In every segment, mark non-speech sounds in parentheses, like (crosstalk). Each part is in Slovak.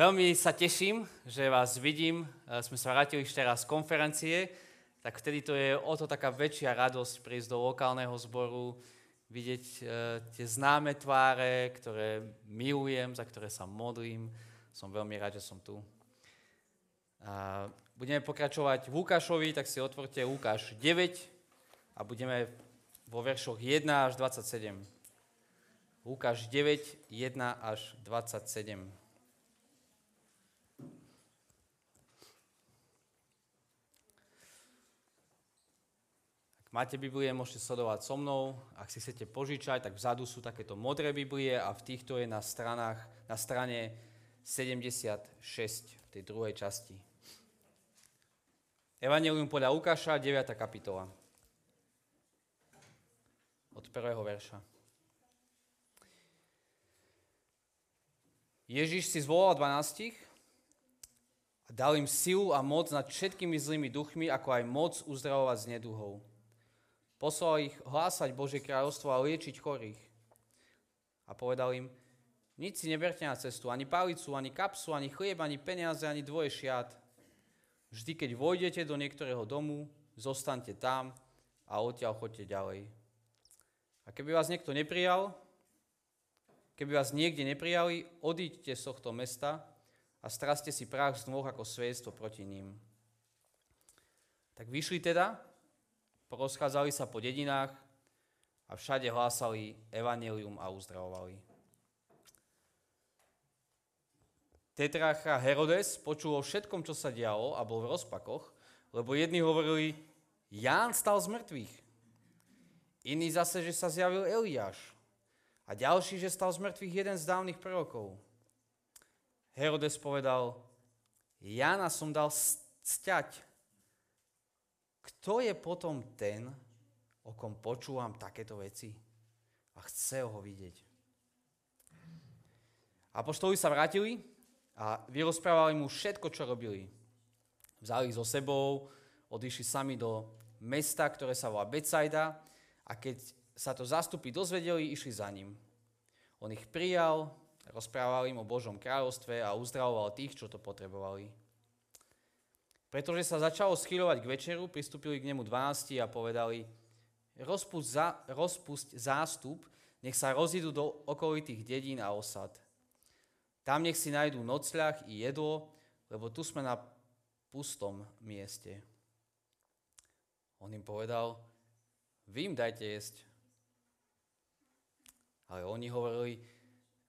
Veľmi sa teším, že vás vidím. E, sme sa vrátili ešte raz z konferencie, tak vtedy to je o to taká väčšia radosť prísť do lokálneho zboru, vidieť e, tie známe tváre, ktoré milujem, za ktoré sa modlím. Som veľmi rád, že som tu. Budeme pokračovať v Lukášovi, tak si otvorte Lukáš 9 a budeme vo veršoch 1 až 27. Lukáš 9, 1 až 27. máte Biblie, môžete sledovať so mnou. Ak si chcete požičať, tak vzadu sú takéto modré Biblie a v týchto je na, stranách, na strane 76 v tej druhej časti. Evangelium podľa Lukáša, 9. kapitola. Od prvého verša. Ježiš si zvolal dvanástich a dal im silu a moc nad všetkými zlými duchmi, ako aj moc uzdravovať z neduhov. Poslal ich hlásať Božie kráľovstvo a liečiť chorých. A povedal im, nič si neberte na cestu, ani palicu, ani kapsu, ani chlieb, ani peniaze, ani dvoje šiat. Vždy, keď vojdete do niektorého domu, zostaňte tam a odtiaľ chodte ďalej. A keby vás niekto neprijal, keby vás niekde neprijali, odíďte z tohto mesta a straste si prach z nôh ako svedectvo proti ním. Tak vyšli teda porozchádzali sa po dedinách a všade hlásali evanelium a uzdravovali. Tetracha Herodes počul o všetkom, čo sa dialo a bol v rozpakoch, lebo jedni hovorili, Ján stal z mŕtvych. Iní zase, že sa zjavil Eliáš. A ďalší, že stal z mŕtvych jeden z dávnych prorokov. Herodes povedal, Jána som dal sťať kto je potom ten, o kom počúvam takéto veci a chce ho vidieť? Apoštoli sa vrátili a vyrozprávali mu všetko, čo robili. Vzali ich so sebou, odišli sami do mesta, ktoré sa volá Betsaida a keď sa to zastupy dozvedeli, išli za ním. On ich prijal, rozprával im o Božom kráľovstve a uzdravoval tých, čo to potrebovali. Pretože sa začalo schyľovať k večeru, pristúpili k nemu 12 a povedali, rozpust, za, rozpusť zástup, nech sa rozídu do okolitých dedín a osad. Tam nech si nájdú nocľah i jedlo, lebo tu sme na pustom mieste. On im povedal, vy im dajte jesť. Ale oni hovorili,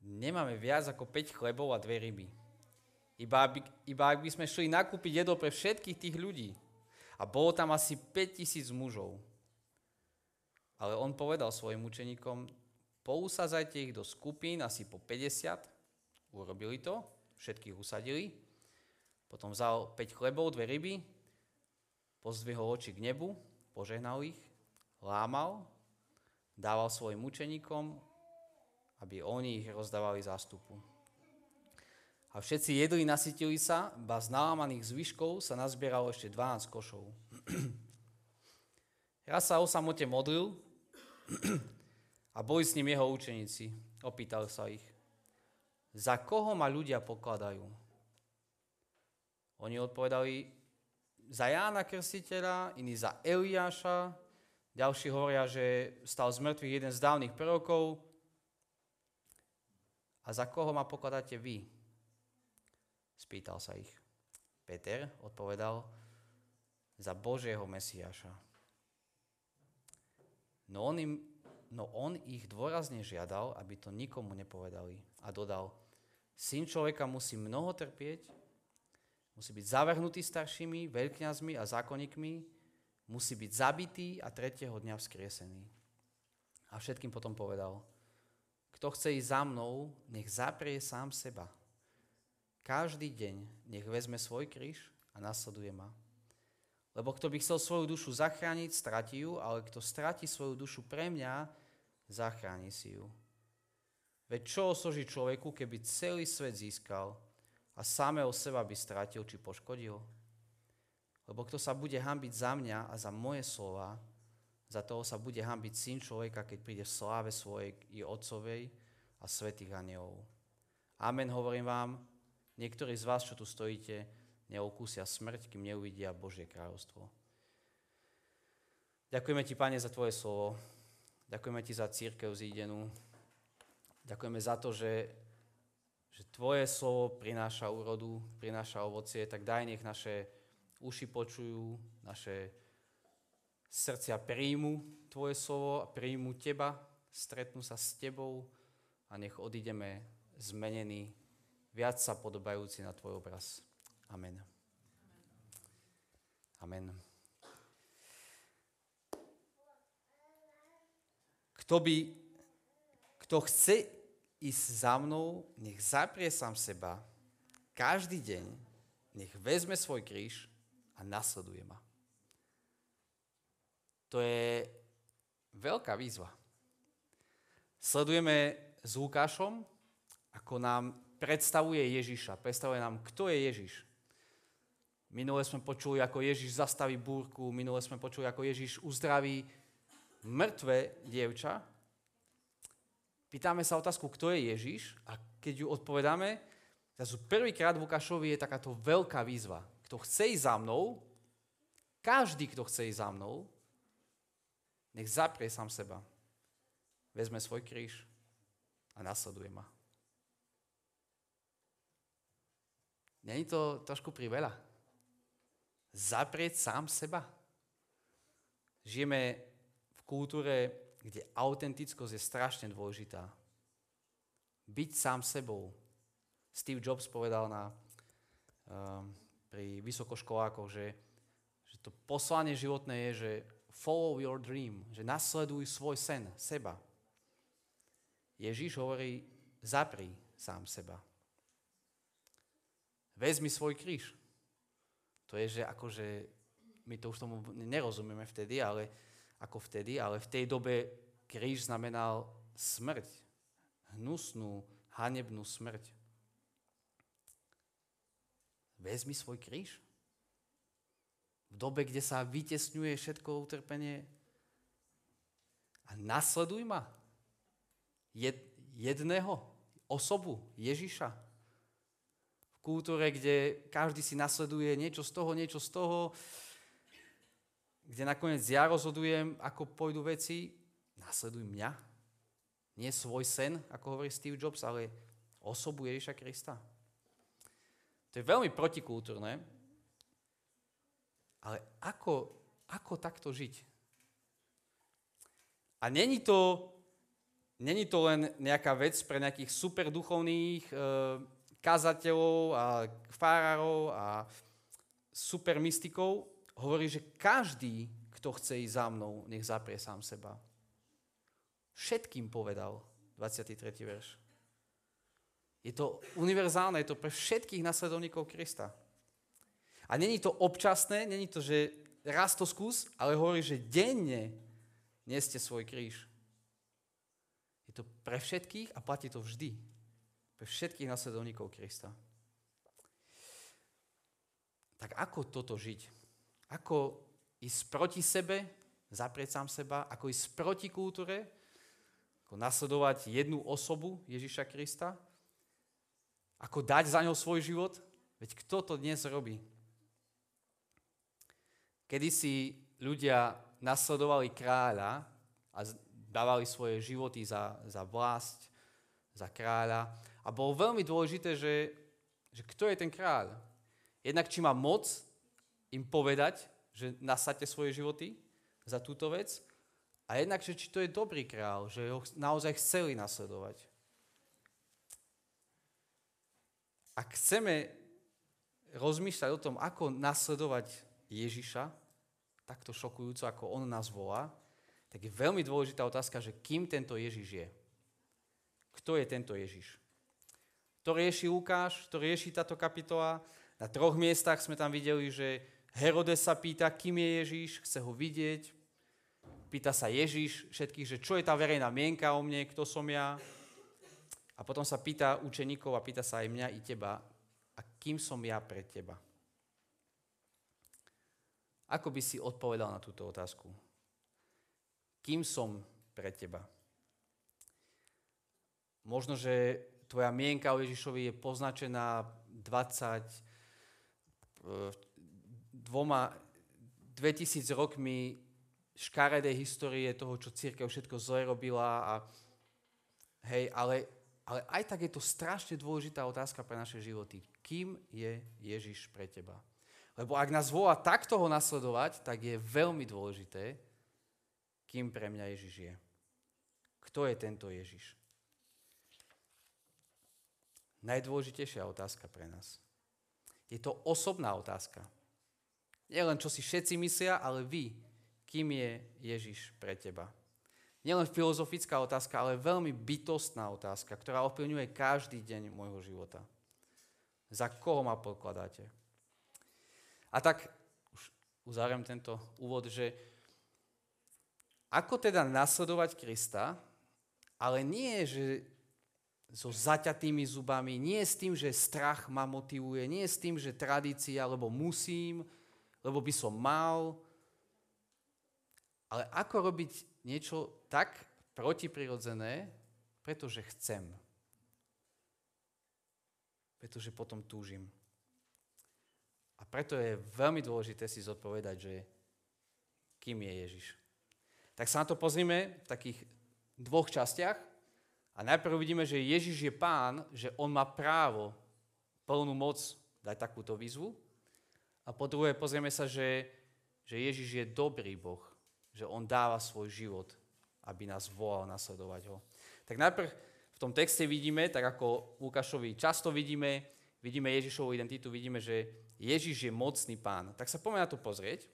nemáme viac ako 5 chlebov a dve ryby. Iba, aby, iba ak by sme šli nakúpiť jedlo pre všetkých tých ľudí. A bolo tam asi 5000 mužov. Ale on povedal svojim učeníkom, pousadzajte ich do skupín asi po 50. Urobili to, všetkých usadili. Potom vzal 5 chlebov, dve ryby, pozdvihol oči k nebu, požehnal ich, lámal, dával svojim učeníkom, aby oni ich rozdávali zástupu. A všetci jedli, nasytili sa, ba z námaných zvyškov sa nazbieralo ešte 12 košov. (clears throat) Raz sa o samote modlil a boli s ním jeho učeníci. Opýtal sa ich, za koho ma ľudia pokladajú? Oni odpovedali, za Jána Krstiteľa, iní za Eliáša, ďalší hovoria, že stal z mŕtvych jeden z dávnych prorokov. A za koho ma pokladáte vy? Spýtal sa ich. Peter odpovedal, za Božieho Mesiáša. No on, im, no on ich dôrazne žiadal, aby to nikomu nepovedali. A dodal, syn človeka musí mnoho trpieť, musí byť zavrhnutý staršími, veľkňazmi a zákonníkmi, musí byť zabitý a tretieho dňa vzkriesený. A všetkým potom povedal, kto chce ísť za mnou, nech zaprie sám seba každý deň nech vezme svoj kríž a nasleduje ma. Lebo kto by chcel svoju dušu zachrániť, stratí ju, ale kto stratí svoju dušu pre mňa, zachráni si ju. Veď čo osoží človeku, keby celý svet získal a samého seba by stratil či poškodil? Lebo kto sa bude hambiť za mňa a za moje slova, za toho sa bude hambiť syn človeka, keď príde v sláve svojej i otcovej a svetých anielov. Amen, hovorím vám, niektorí z vás, čo tu stojíte, neokúsia smrť, kým neuvidia Božie kráľovstvo. Ďakujeme ti, Pane, za Tvoje slovo. Ďakujeme ti za církev zídenú. Ďakujeme za to, že, že Tvoje slovo prináša úrodu, prináša ovocie, tak daj nech naše uši počujú, naše srdcia príjmu Tvoje slovo a príjmu Teba, stretnú sa s Tebou a nech odídeme zmenení, viac sa podobajúci na Tvoj obraz. Amen. Amen. Kto by, kto chce ísť za mnou, nech zaprie sám seba, každý deň, nech vezme svoj kríž a nasleduje ma. To je veľká výzva. Sledujeme s Lukášom, ako nám predstavuje Ježiša. Predstavuje nám, kto je Ježiš. Minule sme počuli, ako Ježiš zastaví búrku, minule sme počuli, ako Ježiš uzdraví mŕtve dievča. Pýtame sa otázku, kto je Ježiš a keď ju odpovedáme, zase prvýkrát v Lukášovi je takáto veľká výzva. Kto chce ísť za mnou, každý, kto chce ísť za mnou, nech zaprie sám seba. Vezme svoj kríž a nasleduje ma. Není to trošku priveľa? Zaprieť sám seba? Žijeme v kultúre, kde autentickosť je strašne dôležitá. Byť sám sebou. Steve Jobs povedal na, um, pri vysokoškolákoch, že, že to poslanie životné je, že follow your dream, že nasleduj svoj sen, seba. Ježíš hovorí, zapri sám seba. Vezmi svoj kríž. To je, že akože, my to už tomu nerozumieme vtedy, ale ako vtedy, ale v tej dobe kríž znamenal smrť. Hnusnú, hanebnú smrť. Vezmi svoj kríž. V dobe, kde sa vytesňuje všetko utrpenie. A nasleduj ma. Jed, jedného, osobu, Ježiša. Kultúre, kde každý si nasleduje niečo z toho, niečo z toho, kde nakoniec ja rozhodujem, ako pôjdu veci, nasleduj mňa. Nie svoj sen, ako hovorí Steve Jobs, ale osobu Ježiša Krista. To je veľmi protikultúrne, ale ako, ako takto žiť? A není to, není to len nejaká vec pre nejakých super duchovných e, kazateľov a fárarov a super mystikov. Hovorí, že každý, kto chce ísť za mnou, nech zaprie sám seba. Všetkým povedal 23. verš. Je to univerzálne, je to pre všetkých nasledovníkov Krista. A není to občasné, není to, že raz to skús, ale hovorí, že denne neste svoj kríž. Je to pre všetkých a platí to vždy. Pre všetkých nasledovníkov Krista. Tak ako toto žiť? Ako ísť proti sebe, zaprieť sám seba, ako ísť proti kultúre, ako nasledovať jednu osobu Ježiša Krista, ako dať za ňou svoj život, veď kto to dnes robí? Kedy si ľudia nasledovali kráľa a dávali svoje životy za, za vlast, za kráľa. A bolo veľmi dôležité, že, že kto je ten kráľ. Jednak či má moc im povedať, že nasadte svoje životy za túto vec, a jednak, že či to je dobrý král, že ho naozaj chceli nasledovať. Ak chceme rozmýšľať o tom, ako nasledovať Ježiša, takto šokujúco, ako on nás volá, tak je veľmi dôležitá otázka, že kým tento Ježiš je. Kto je tento Ježiš? To rieši Lukáš, to rieši táto kapitola. Na troch miestach sme tam videli, že Herodes sa pýta, kým je Ježiš, chce ho vidieť. Pýta sa Ježiš všetkých, že čo je tá verejná mienka o mne, kto som ja. A potom sa pýta učeníkov a pýta sa aj mňa i teba, a kým som ja pre teba. Ako by si odpovedal na túto otázku? Kým som pre teba? Možno, že tvoja mienka o Ježišovi je poznačená dvoma, 2000 rokmi škaredej histórie toho, čo církev všetko zle robila a hej, ale, ale aj tak je to strašne dôležitá otázka pre naše životy. Kým je Ježiš pre teba? Lebo ak nás volá takto ho nasledovať, tak je veľmi dôležité, kým pre mňa Ježiš je. Kto je tento Ježiš? Najdôležitejšia otázka pre nás. Je to osobná otázka. Nie len, čo si všetci myslia, ale vy, kým je Ježiš pre teba. Nielen filozofická otázka, ale veľmi bytostná otázka, ktorá ovplyvňuje každý deň môjho života. Za koho ma pokladáte? A tak, už uzavriem tento úvod, že ako teda nasledovať Krista, ale nie, že so zaťatými zubami, nie s tým, že strach ma motivuje, nie s tým, že tradícia, lebo musím, lebo by som mal, ale ako robiť niečo tak protiprirodzené, pretože chcem. Pretože potom túžim. A preto je veľmi dôležité si zodpovedať, že kým je Ježiš. Tak sa na to pozrime v takých dvoch častiach. A najprv vidíme, že Ježiš je pán, že on má právo, plnú moc dať takúto výzvu. A po druhé pozrieme sa, že, že Ježiš je dobrý Boh, že on dáva svoj život, aby nás volal nasledovať ho. Tak najprv v tom texte vidíme, tak ako Lukášovi často vidíme, vidíme Ježišovú identitu, vidíme, že Ježiš je mocný pán. Tak sa poďme na to pozrieť.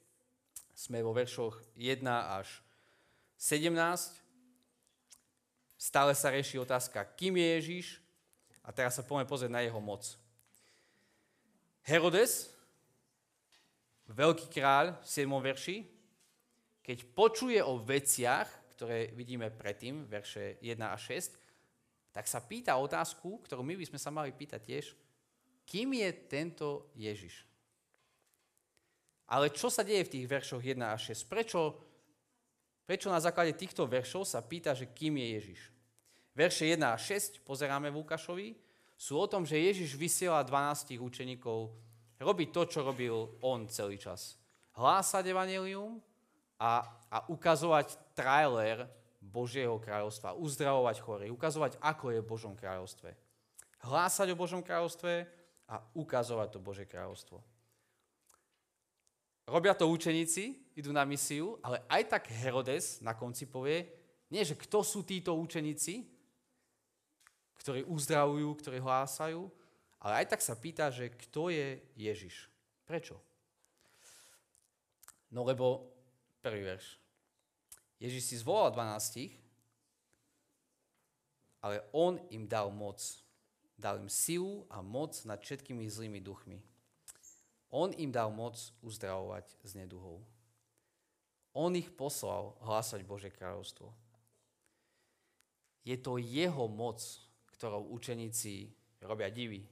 Sme vo veršoch 1 až 17. Stále sa rieši otázka, kým je Ježiš a teraz sa poďme pozrieť na jeho moc. Herodes, veľký kráľ v 7. verši, keď počuje o veciach, ktoré vidíme predtým, verše 1 a 6, tak sa pýta otázku, ktorú my by sme sa mali pýtať tiež, kým je tento Ježiš? Ale čo sa deje v tých veršoch 1 a 6? Prečo, prečo na základe týchto veršov sa pýta, že kým je Ježiš? Verše 1 a 6, pozeráme v Lukášovi, sú o tom, že Ježiš vysiela 12 učeníkov robiť to, čo robil on celý čas. Hlásať evanelium a, a ukazovať trailer Božieho kráľovstva, uzdravovať chorých, ukazovať, ako je v Božom kráľovstve. Hlásať o Božom kráľovstve a ukazovať to Božie kráľovstvo. Robia to učeníci, idú na misiu, ale aj tak Herodes na konci povie, nie, že kto sú títo učeníci, ktorí uzdravujú, ktorí hlásajú, ale aj tak sa pýta, že kto je Ježiš. Prečo? No lebo, prvý verš. Ježiš si zvolal 12, ale on im dal moc. Dal im silu a moc nad všetkými zlými duchmi on im dal moc uzdravovať z neduhov. On ich poslal hlásať Bože kráľovstvo. Je to jeho moc, ktorou učeníci robia divy.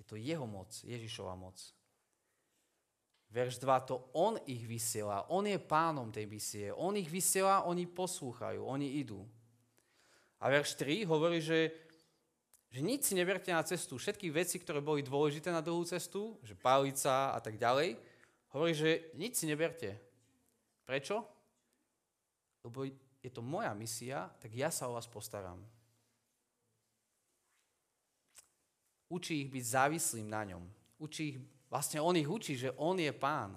Je to jeho moc, Ježišova moc. Verš 2, to on ich vysiela, on je pánom tej misie. On ich vysiela, oni poslúchajú, oni idú. A verš 3 hovorí, že že nič si neberte na cestu. Všetky veci, ktoré boli dôležité na dlhú cestu, že palica a tak ďalej, hovorí, že nič si neberte. Prečo? Lebo je to moja misia, tak ja sa o vás postaram. Učí ich byť závislým na ňom. Učí ich, vlastne on ich učí, že on je pán.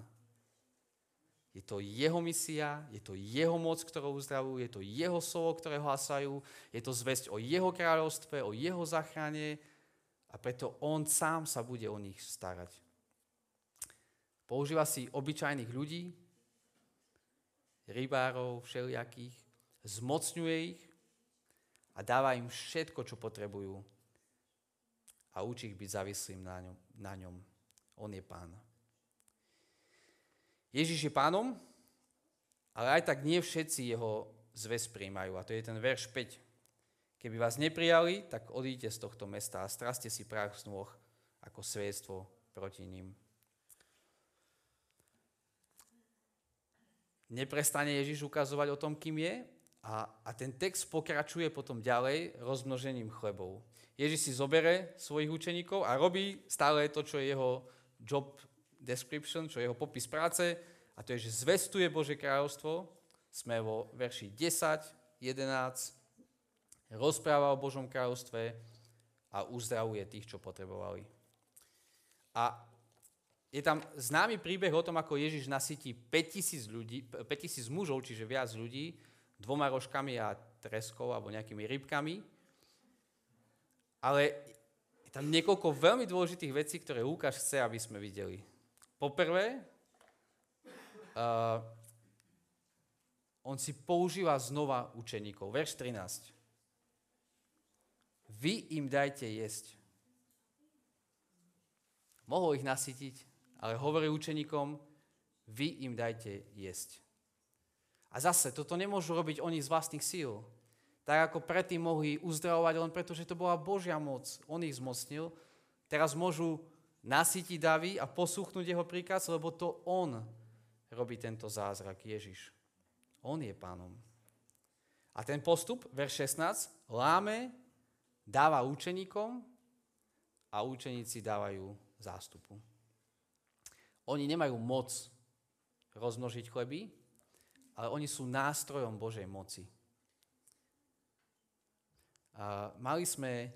Je to jeho misia, je to jeho moc, ktorou uzdravujú, je to jeho slovo, ktoré hlasajú, je to zväzť o jeho kráľovstve, o jeho záchrane a preto on sám sa bude o nich starať. Používa si obyčajných ľudí, rybárov všelijakých, zmocňuje ich a dáva im všetko, čo potrebujú a učí ich byť závislým na ňom. Na ňom. On je pán. Ježiš je pánom, ale aj tak nie všetci jeho zväz príjmajú. A to je ten verš 5. Keby vás neprijali, tak odíďte z tohto mesta a straste si prach z nôh ako svedstvo proti ním. Neprestane Ježiš ukazovať o tom, kým je a, a ten text pokračuje potom ďalej rozmnožením chlebov. Ježiš si zobere svojich učeníkov a robí stále to, čo je jeho job description, čo je jeho popis práce, a to je, že zvestuje Bože kráľovstvo. Sme vo verši 10, 11, rozpráva o Božom kráľovstve a uzdravuje tých, čo potrebovali. A je tam známy príbeh o tom, ako Ježiš nasytí 5000, ľudí, 5000 mužov, čiže viac ľudí, dvoma rožkami a treskou alebo nejakými rybkami. Ale je tam niekoľko veľmi dôležitých vecí, ktoré Lukáš chce, aby sme videli. Poprvé, uh, on si používa znova učeníkov. Verš 13. Vy im dajte jesť. Mohol ich nasytiť, ale hovorí učeníkom, vy im dajte jesť. A zase, toto nemôžu robiť oni z vlastných síl. Tak ako predtým mohli uzdravovať len preto, že to bola Božia moc. On ich zmocnil. Teraz môžu nasytiť davy a posúchnuť jeho príkaz, lebo to on robí tento zázrak, Ježiš. On je pánom. A ten postup, verš 16, láme, dáva učeníkom a učeníci dávajú zástupu. Oni nemajú moc rozmnožiť chleby, ale oni sú nástrojom Božej moci. A mali sme,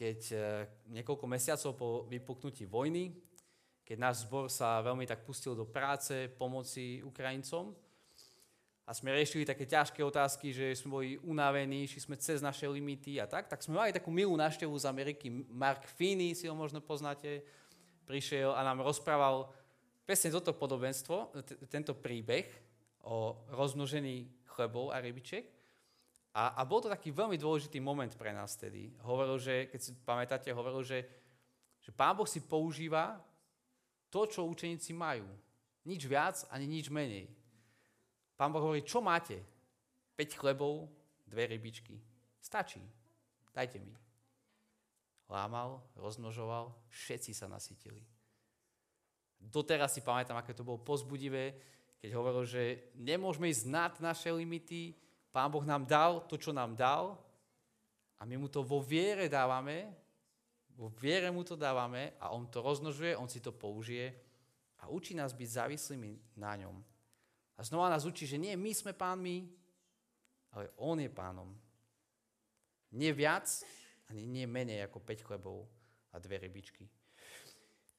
keď e, niekoľko mesiacov po vypuknutí vojny, keď náš zbor sa veľmi tak pustil do práce, pomoci Ukrajincom, a sme riešili také ťažké otázky, že sme boli unavení, či sme cez naše limity a tak, tak sme mali takú milú návštevu z Ameriky. Mark Finney, si ho možno poznáte, prišiel a nám rozprával presne toto podobenstvo, t- tento príbeh o rozmnožení chlebov a rybičiek. A, a bol to taký veľmi dôležitý moment pre nás tedy. Hovoril, že, keď si pamätáte, hovoril, že, že Pán Boh si používa to, čo učeníci majú. Nič viac, ani nič menej. Pán Boh hovorí, čo máte? 5 chlebov, dve rybičky. Stačí. Dajte mi. Lámal, rozmnožoval, všetci sa nasytili. Doteraz si pamätám, aké to bolo pozbudivé, keď hovoril, že nemôžeme ísť nad naše limity, Pán Boh nám dal to, čo nám dal a my mu to vo viere dávame, vo viere mu to dávame a on to rozmnožuje, on si to použije a učí nás byť závislými na ňom. A znova nás učí, že nie my sme pánmi, ale on je pánom. Nie viac, ani nie menej ako 5 chlebov a dve rybičky.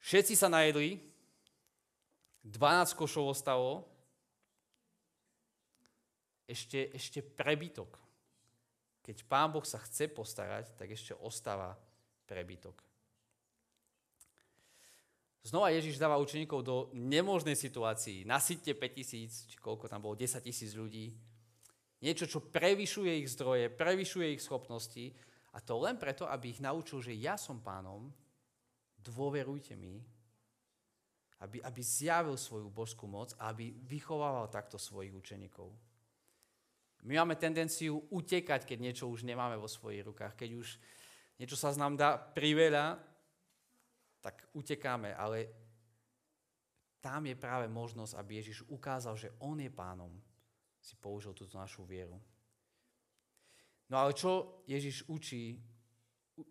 Všetci sa najedli, 12 košov ostalo, ešte, ešte prebytok. Keď Pán Boh sa chce postarať, tak ešte ostáva prebytok. Znova Ježiš dáva učeníkov do nemožnej situácii. Nasyťte 5000, či koľko tam bolo, 10 tisíc ľudí. Niečo, čo prevyšuje ich zdroje, prevyšuje ich schopnosti. A to len preto, aby ich naučil, že ja som pánom, dôverujte mi, aby, aby zjavil svoju božskú moc a aby vychovával takto svojich učeníkov. My máme tendenciu utekať, keď niečo už nemáme vo svojich rukách. Keď už niečo sa nám dá priveľa, tak utekáme, ale tam je práve možnosť, aby Ježiš ukázal, že On je pánom. Si použil túto našu vieru. No ale čo Ježiš učí?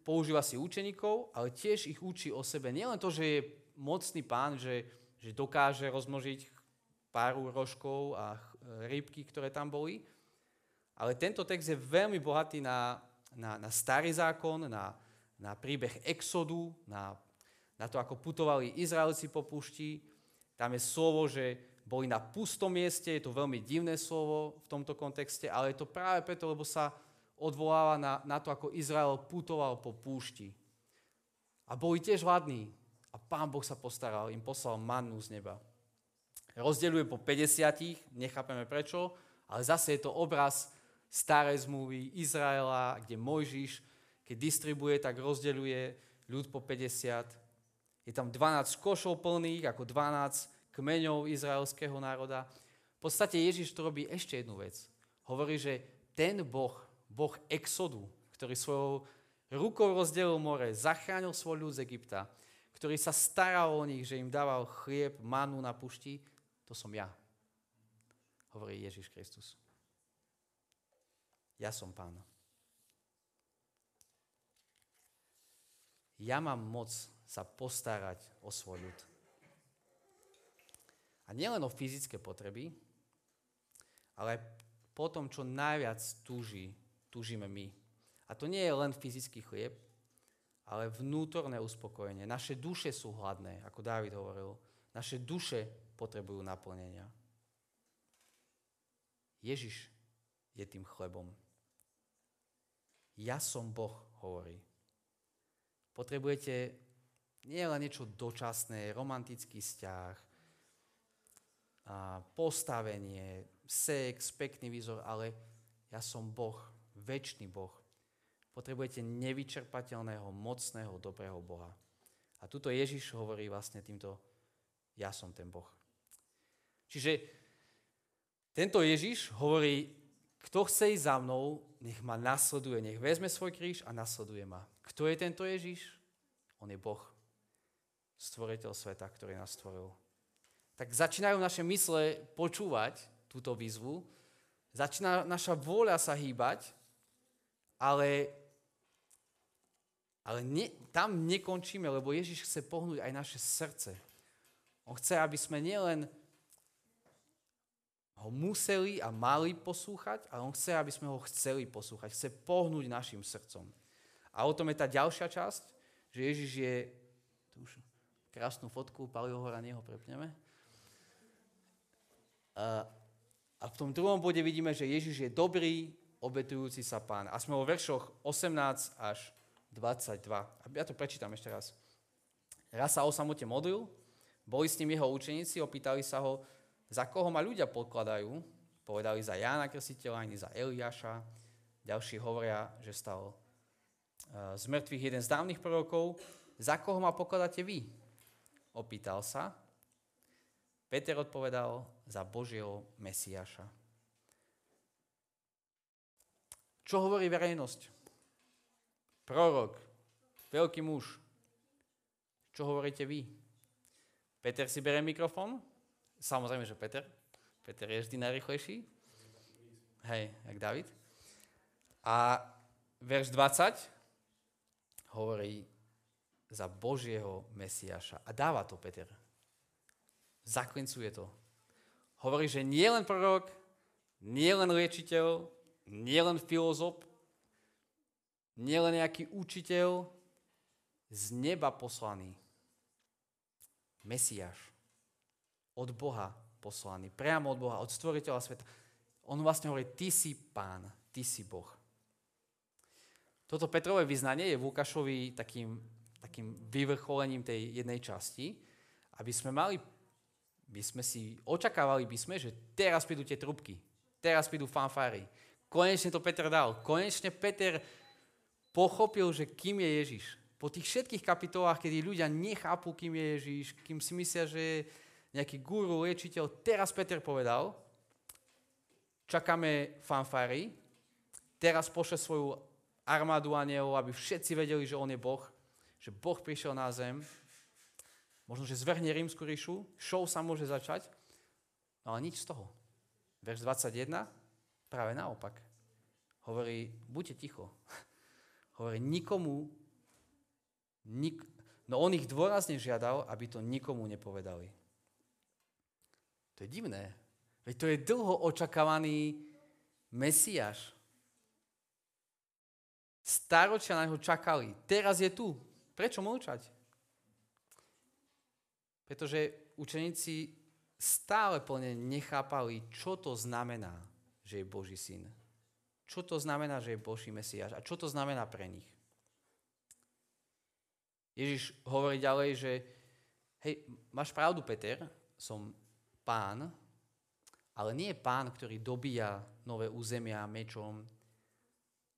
Používa si učeníkov, ale tiež ich učí o sebe. Nielen to, že je mocný pán, že, že dokáže rozmnožiť pár rožkov a rybky, ktoré tam boli, ale tento text je veľmi bohatý na, na, na starý zákon, na, na príbeh exodu, na na to, ako putovali Izraelci po púšti. Tam je slovo, že boli na pustom mieste, je to veľmi divné slovo v tomto kontexte, ale je to práve preto, lebo sa odvoláva na, na to, ako Izrael putoval po púšti. A boli tiež hladní. A pán Boh sa postaral, im poslal mannu z neba. Rozdeľuje po 50, nechápeme prečo, ale zase je to obraz starej zmluvy Izraela, kde Mojžiš, keď distribuje, tak rozdeľuje ľud po 50 je tam 12 košov plných, ako 12 kmeňov izraelského národa. V podstate Ježiš to robí ešte jednu vec. Hovorí, že ten Boh, Boh exodu, ktorý svojou rukou rozdelil more, zachránil svoj ľud z Egypta, ktorý sa staral o nich, že im dával chlieb, manu na pušti, to som ja. Hovorí Ježiš Kristus. Ja som pán. ja mám moc sa postarať o svoj ľud. A nielen o fyzické potreby, ale po tom, čo najviac túži, túžime my. A to nie je len fyzický chlieb, ale vnútorné uspokojenie. Naše duše sú hladné, ako Dávid hovoril. Naše duše potrebujú naplnenia. Ježiš je tým chlebom. Ja som Boh, hovorí. Potrebujete nie len niečo dočasné, romantický vzťah, a postavenie, sex, pekný výzor, ale ja som Boh, väčší Boh. Potrebujete nevyčerpateľného, mocného, dobrého Boha. A tuto Ježiš hovorí vlastne týmto, ja som ten Boh. Čiže tento Ježiš hovorí, kto chce ísť za mnou, nech ma nasleduje, nech vezme svoj kríž a nasleduje ma. Kto je tento Ježiš? On je Boh, stvoriteľ sveta, ktorý nás stvoril. Tak začínajú naše mysle počúvať túto výzvu, začína naša vôľa sa hýbať, ale, ale ne, tam nekončíme, lebo Ježiš chce pohnúť aj naše srdce. On chce, aby sme nielen ho museli a mali poslúchať, ale on chce, aby sme ho chceli poslúchať. Chce pohnúť našim srdcom. A o tom je tá ďalšia časť, že Ježiš je... Tu už krásnu fotku Palio Hora, neho prepneme. A, a v tom druhom bode vidíme, že Ježiš je dobrý, obetujúci sa pán. A sme vo veršoch 18 až 22. Ja to prečítam ešte raz. Raz sa o samote modlil, boli s ním jeho učeníci, opýtali sa ho, za koho ma ľudia pokladajú? Povedali za Jána Krsiteľa, ani za Eliáša. Ďalší hovoria, že stal e, z mŕtvych jeden z dávnych prorokov. Za koho ma pokladáte vy? Opýtal sa. Peter odpovedal za Božieho Mesiáša. Čo hovorí verejnosť? Prorok, veľký muž. Čo hovoríte vy? Peter si bere mikrofón, Samozrejme, že Peter. Peter je vždy najrychlejší. Hej, jak David. A verš 20 hovorí za Božieho Mesiaša. A dáva to Peter. Zaklincuje to. Hovorí, že nie len prorok, nie len liečiteľ, nie len filozof, nie len nejaký učiteľ, z neba poslaný. Mesiáš od Boha poslaný, priamo od Boha, od stvoriteľa sveta. On vlastne hovorí, ty si pán, ty si Boh. Toto Petrové vyznanie je Lukášovi takým, takým vyvrcholením tej jednej časti, aby sme mali, by sme si, očakávali by sme, že teraz prídu tie trubky, teraz prídu fanfári. Konečne to Peter dal. Konečne Peter pochopil, že kým je Ježiš. Po tých všetkých kapitolách, kedy ľudia nechápu, kým je Ježiš, kým si myslia, že nejaký guru, liečiteľ. Teraz Peter povedal, čakáme fanfári, teraz pošle svoju armádu anielov, aby všetci vedeli, že on je Boh, že Boh prišiel na zem, možno, že zvrhne rímsku ríšu, show sa môže začať, no ale nič z toho. Verš 21, práve naopak. Hovorí, buďte ticho. (laughs) Hovorí, nikomu, nik, no on ich dôrazne žiadal, aby to nikomu nepovedali. To je divné. Veď to je dlho očakávaný Mesiáš. Staročia na neho čakali. Teraz je tu. Prečo mlčať? Pretože učeníci stále plne nechápali, čo to znamená, že je Boží syn. Čo to znamená, že je Boží Mesiáš a čo to znamená pre nich. Ježiš hovorí ďalej, že hej, máš pravdu, Peter, som pán, ale nie pán, ktorý dobíja nové územia mečom,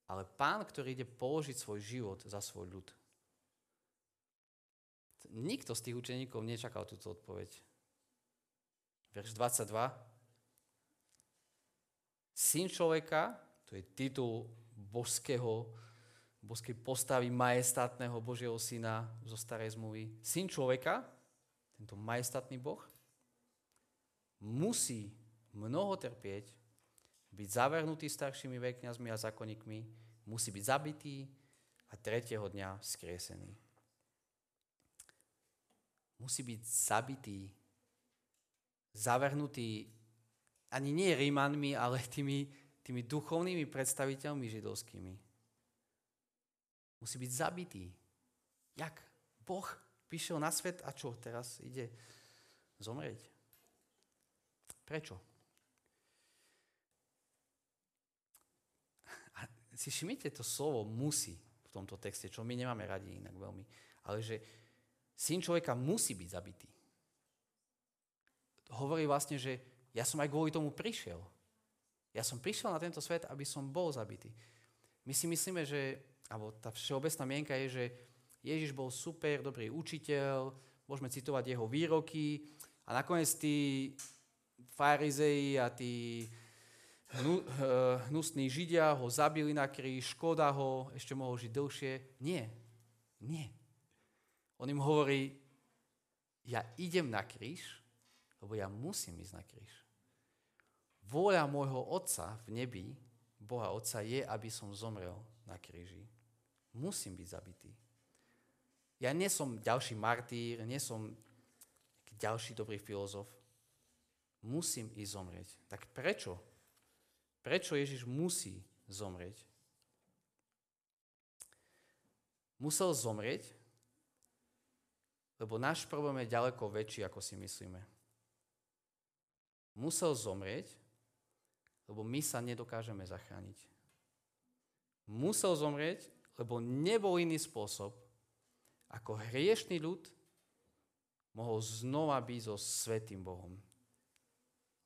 ale pán, ktorý ide položiť svoj život za svoj ľud. Nikto z tých učeníkov nečakal túto odpoveď. Verš 22. Syn človeka, to je titul božského, božskej postavy majestátneho Božieho syna zo starej zmluvy. Syn človeka, tento majestátny Boh, musí mnoho trpieť, byť zavrhnutý staršími veľkňazmi a zákonníkmi, musí byť zabitý a tretieho dňa skriesený. musí byť zabitý, zavrhnutý ani nie Rímanmi, ale tými, tými duchovnými predstaviteľmi židovskými. Musí byť zabitý. Jak? Boh prišiel na svet a čo teraz ide zomrieť? Prečo? A si všimnite to slovo musí v tomto texte, čo my nemáme radi inak veľmi. Ale že syn človeka musí byť zabitý. Hovorí vlastne, že ja som aj kvôli tomu prišiel. Ja som prišiel na tento svet, aby som bol zabitý. My si myslíme, že, alebo tá všeobecná mienka je, že Ježiš bol super, dobrý učiteľ, môžeme citovať jeho výroky a nakoniec tí farizei a tí eh, hnusní židia ho zabili na kríž, škoda ho, ešte mohol žiť dlhšie. Nie, nie. On im hovorí, ja idem na kríž, lebo ja musím ísť na kríž. Vôľa môjho Otca v nebi, Boha Otca, je, aby som zomrel na kríži. Musím byť zabitý. Ja nie som ďalší martýr, nie som ďalší dobrý filozof. Musím ísť zomrieť. Tak prečo? Prečo Ježiš musí zomrieť? Musel zomrieť, lebo náš problém je ďaleko väčší, ako si myslíme. Musel zomrieť, lebo my sa nedokážeme zachrániť. Musel zomrieť, lebo nebol iný spôsob, ako hriešný ľud mohol znova byť so svetým Bohom.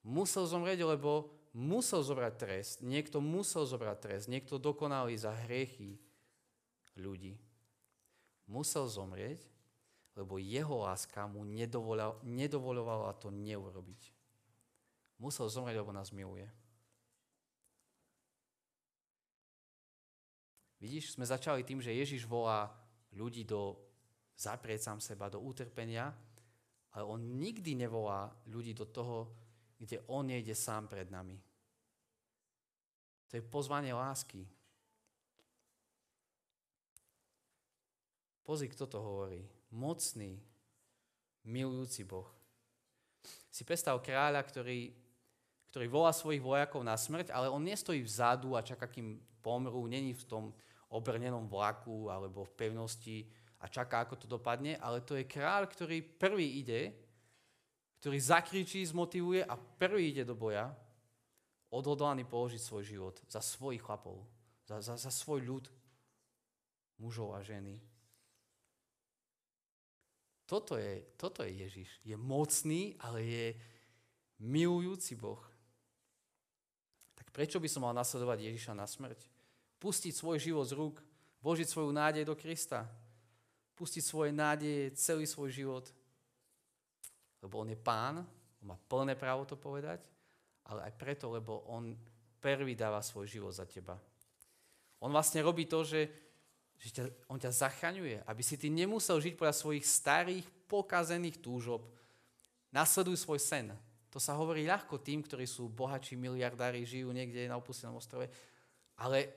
Musel zomrieť, lebo musel zobrať trest. Niekto musel zobrať trest. Niekto dokonalý za hriechy ľudí. Musel zomrieť, lebo jeho láska mu nedovolovala to neurobiť. Musel zomrieť, lebo nás miluje. Vidíš, sme začali tým, že Ježiš volá ľudí do zaprieť seba do utrpenia, ale on nikdy nevolá ľudí do toho, kde on nejde sám pred nami. To je pozvanie lásky. Pozri, kto to hovorí. Mocný, milujúci Boh. Si predstav kráľa, ktorý, ktorý volá svojich vojakov na smrť, ale on nestojí vzadu a čaká, kým pomrú, není v tom obrnenom vlaku alebo v pevnosti, a čaká, ako to dopadne, ale to je kráľ, ktorý prvý ide, ktorý zakričí, zmotivuje a prvý ide do boja, odhodlaný položiť svoj život za svojich chlapov, za, za, za svoj ľud, mužov a ženy. Toto je, toto je Ježiš. Je mocný, ale je milujúci Boh. Tak prečo by som mal nasledovať Ježiša na smrť? Pustiť svoj život z rúk, vložiť svoju nádej do Krista pustiť svoje nádeje, celý svoj život. Lebo on je pán, on má plné právo to povedať, ale aj preto, lebo on prvý dáva svoj život za teba. On vlastne robí to, že, že ťa, on ťa zachraňuje, aby si ty nemusel žiť podľa svojich starých, pokazených túžob. Nasleduj svoj sen. To sa hovorí ľahko tým, ktorí sú bohači, miliardári, žijú niekde na opustenom ostrove. Ale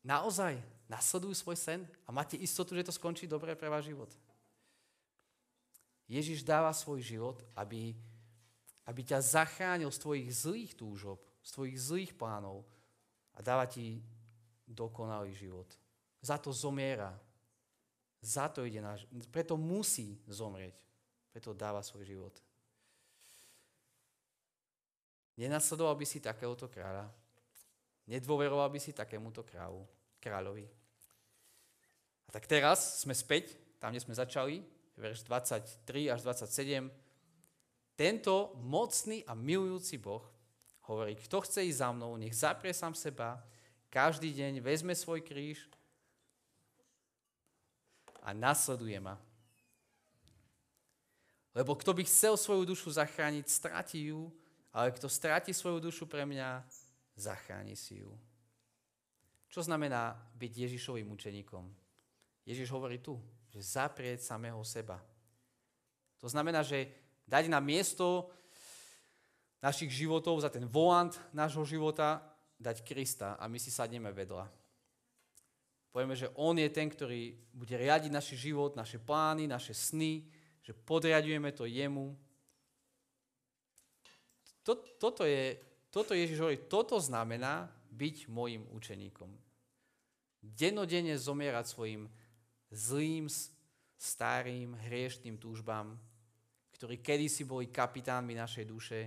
naozaj nasledujú svoj sen a máte istotu, že to skončí dobre pre váš život. Ježiš dáva svoj život, aby, aby ťa zachránil z tvojich zlých túžob, z tvojich zlých plánov a dáva ti dokonalý život. Za to zomiera. Za to ide náš... Preto musí zomrieť. Preto dáva svoj život. Nenasledoval by si takéhoto kráľa. Nedôveroval by si takémuto kráľu kráľovi. A tak teraz sme späť, tam, kde sme začali, verš 23 až 27. Tento mocný a milujúci Boh hovorí, kto chce ísť za mnou, nech zaprie sám seba, každý deň vezme svoj kríž a nasleduje ma. Lebo kto by chcel svoju dušu zachrániť, stratí ju, ale kto stráti svoju dušu pre mňa, zachráni si ju. Čo znamená byť Ježišovým učeníkom? Ježiš hovorí tu, že zaprieť samého seba. To znamená, že dať na miesto našich životov, za ten volant nášho života, dať Krista a my si sadneme vedľa. Povieme, že On je ten, ktorý bude riadiť náš život, naše plány, naše sny, že podriadujeme to jemu. Toto, je, toto Ježiš hovorí, toto znamená byť môjim učeníkom. Denodene zomierať svojim zlým, starým, hriešným túžbám, ktorí kedysi boli kapitánmi našej duše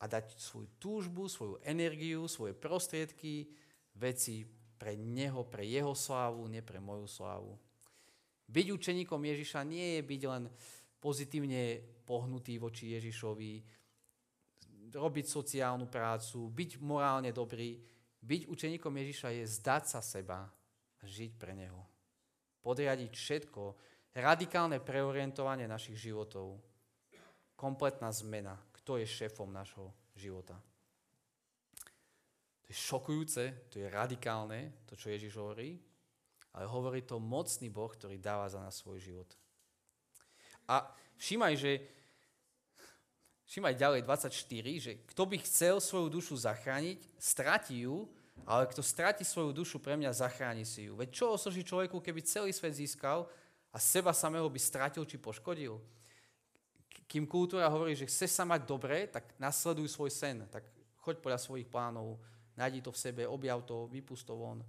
a dať svoju túžbu, svoju energiu, svoje prostriedky, veci pre Neho, pre Jeho slávu, nie pre moju slávu. Byť učeníkom Ježiša nie je byť len pozitívne pohnutý voči Ježišovi, robiť sociálnu prácu, byť morálne dobrý. Byť učeníkom Ježiša je zdať sa seba a žiť pre Neho. Podriadiť všetko, radikálne preorientovanie našich životov, kompletná zmena, kto je šéfom nášho života. To je šokujúce, to je radikálne, to, čo Ježiš hovorí, ale hovorí to mocný Boh, ktorý dáva za nás svoj život. A všímaj, že všímaj ďalej 24, že kto by chcel svoju dušu zachrániť, stratí ju, ale kto stratí svoju dušu pre mňa, zachráni si ju. Veď čo osoží človeku, keby celý svet získal a seba samého by stratil či poškodil? Kým kultúra hovorí, že chceš sa mať dobre, tak nasleduj svoj sen, tak choď podľa svojich plánov, nájdi to v sebe, objav to, vypust to von.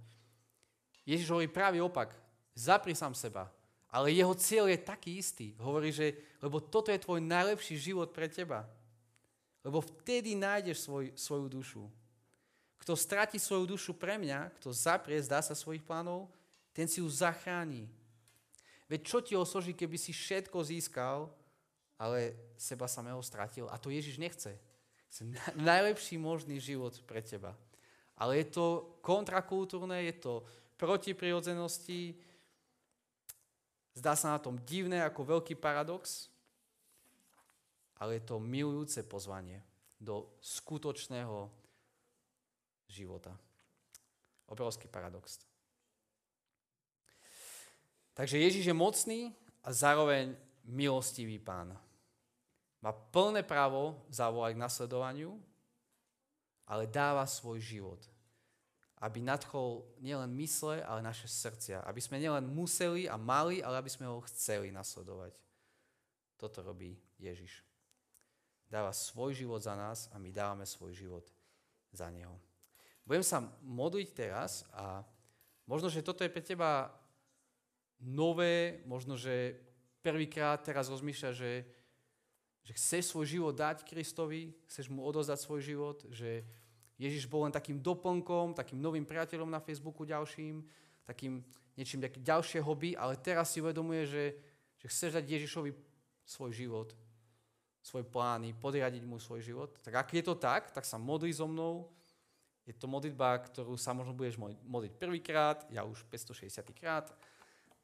Ježiš hovorí práve opak. Zapri sám seba. Ale jeho cieľ je taký istý. Hovorí, že lebo toto je tvoj najlepší život pre teba. Lebo vtedy nájdeš svoj, svoju dušu. Kto stratí svoju dušu pre mňa, kto zaprie, zdá sa svojich plánov, ten si ju zachráni. Veď čo ti osoží, keby si všetko získal, ale seba samého stratil? A to Ježiš nechce. Chce najlepší možný život pre teba. Ale je to kontrakultúrne, je to proti prirodzenosti. Zdá sa na tom divné ako veľký paradox, ale je to milujúce pozvanie do skutočného života. Obrovský paradox. Takže Ježiš je mocný a zároveň milostivý pán. Má plné právo zavolať k nasledovaniu, ale dáva svoj život aby nadchol nielen mysle, ale naše srdcia. Aby sme nielen museli a mali, ale aby sme ho chceli nasledovať. Toto robí Ježiš. Dáva svoj život za nás a my dávame svoj život za neho. Budem sa modliť teraz a možno, že toto je pre teba nové, možno, že prvýkrát teraz rozmýšľa, že, že chceš svoj život dať Kristovi, chceš mu odozdať svoj život, že Ježiš bol len takým doplnkom, takým novým priateľom na Facebooku ďalším, takým niečím takým ďalšie hobby, ale teraz si uvedomuje, že, že chceš dať Ježišovi svoj život, svoje plány, podriadiť mu svoj život. Tak ak je to tak, tak sa modli so mnou. Je to modlitba, ktorú sa možno budeš modliť prvýkrát, ja už 560 krát,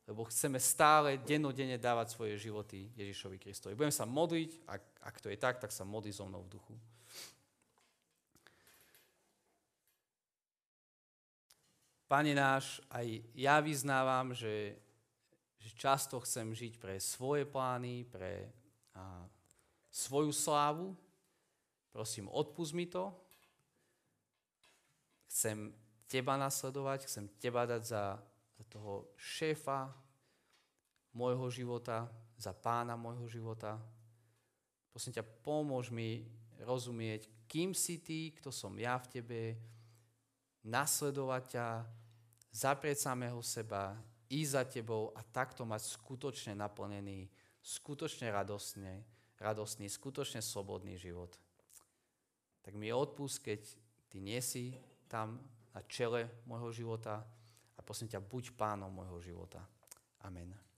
lebo chceme stále, dennodenne dávať svoje životy Ježišovi Kristovi. Budem sa modliť, ak, ak to je tak, tak sa modli so mnou v duchu. Pane náš, aj ja vyznávam, že, že často chcem žiť pre svoje plány, pre a, svoju slávu. Prosím, odpust mi to. Chcem teba nasledovať, chcem teba dať za, za toho šéfa môjho života, za pána môjho života. Prosím ťa, pomôž mi rozumieť, kým si ty, kto som ja v tebe, nasledovať ťa, zaprieť samého seba, ísť za tebou a takto mať skutočne naplnený, skutočne radostne, radostný, skutočne slobodný život. Tak mi odpust, keď ty nie si tam na čele môjho života a prosím ťa, buď pánom môjho života. Amen.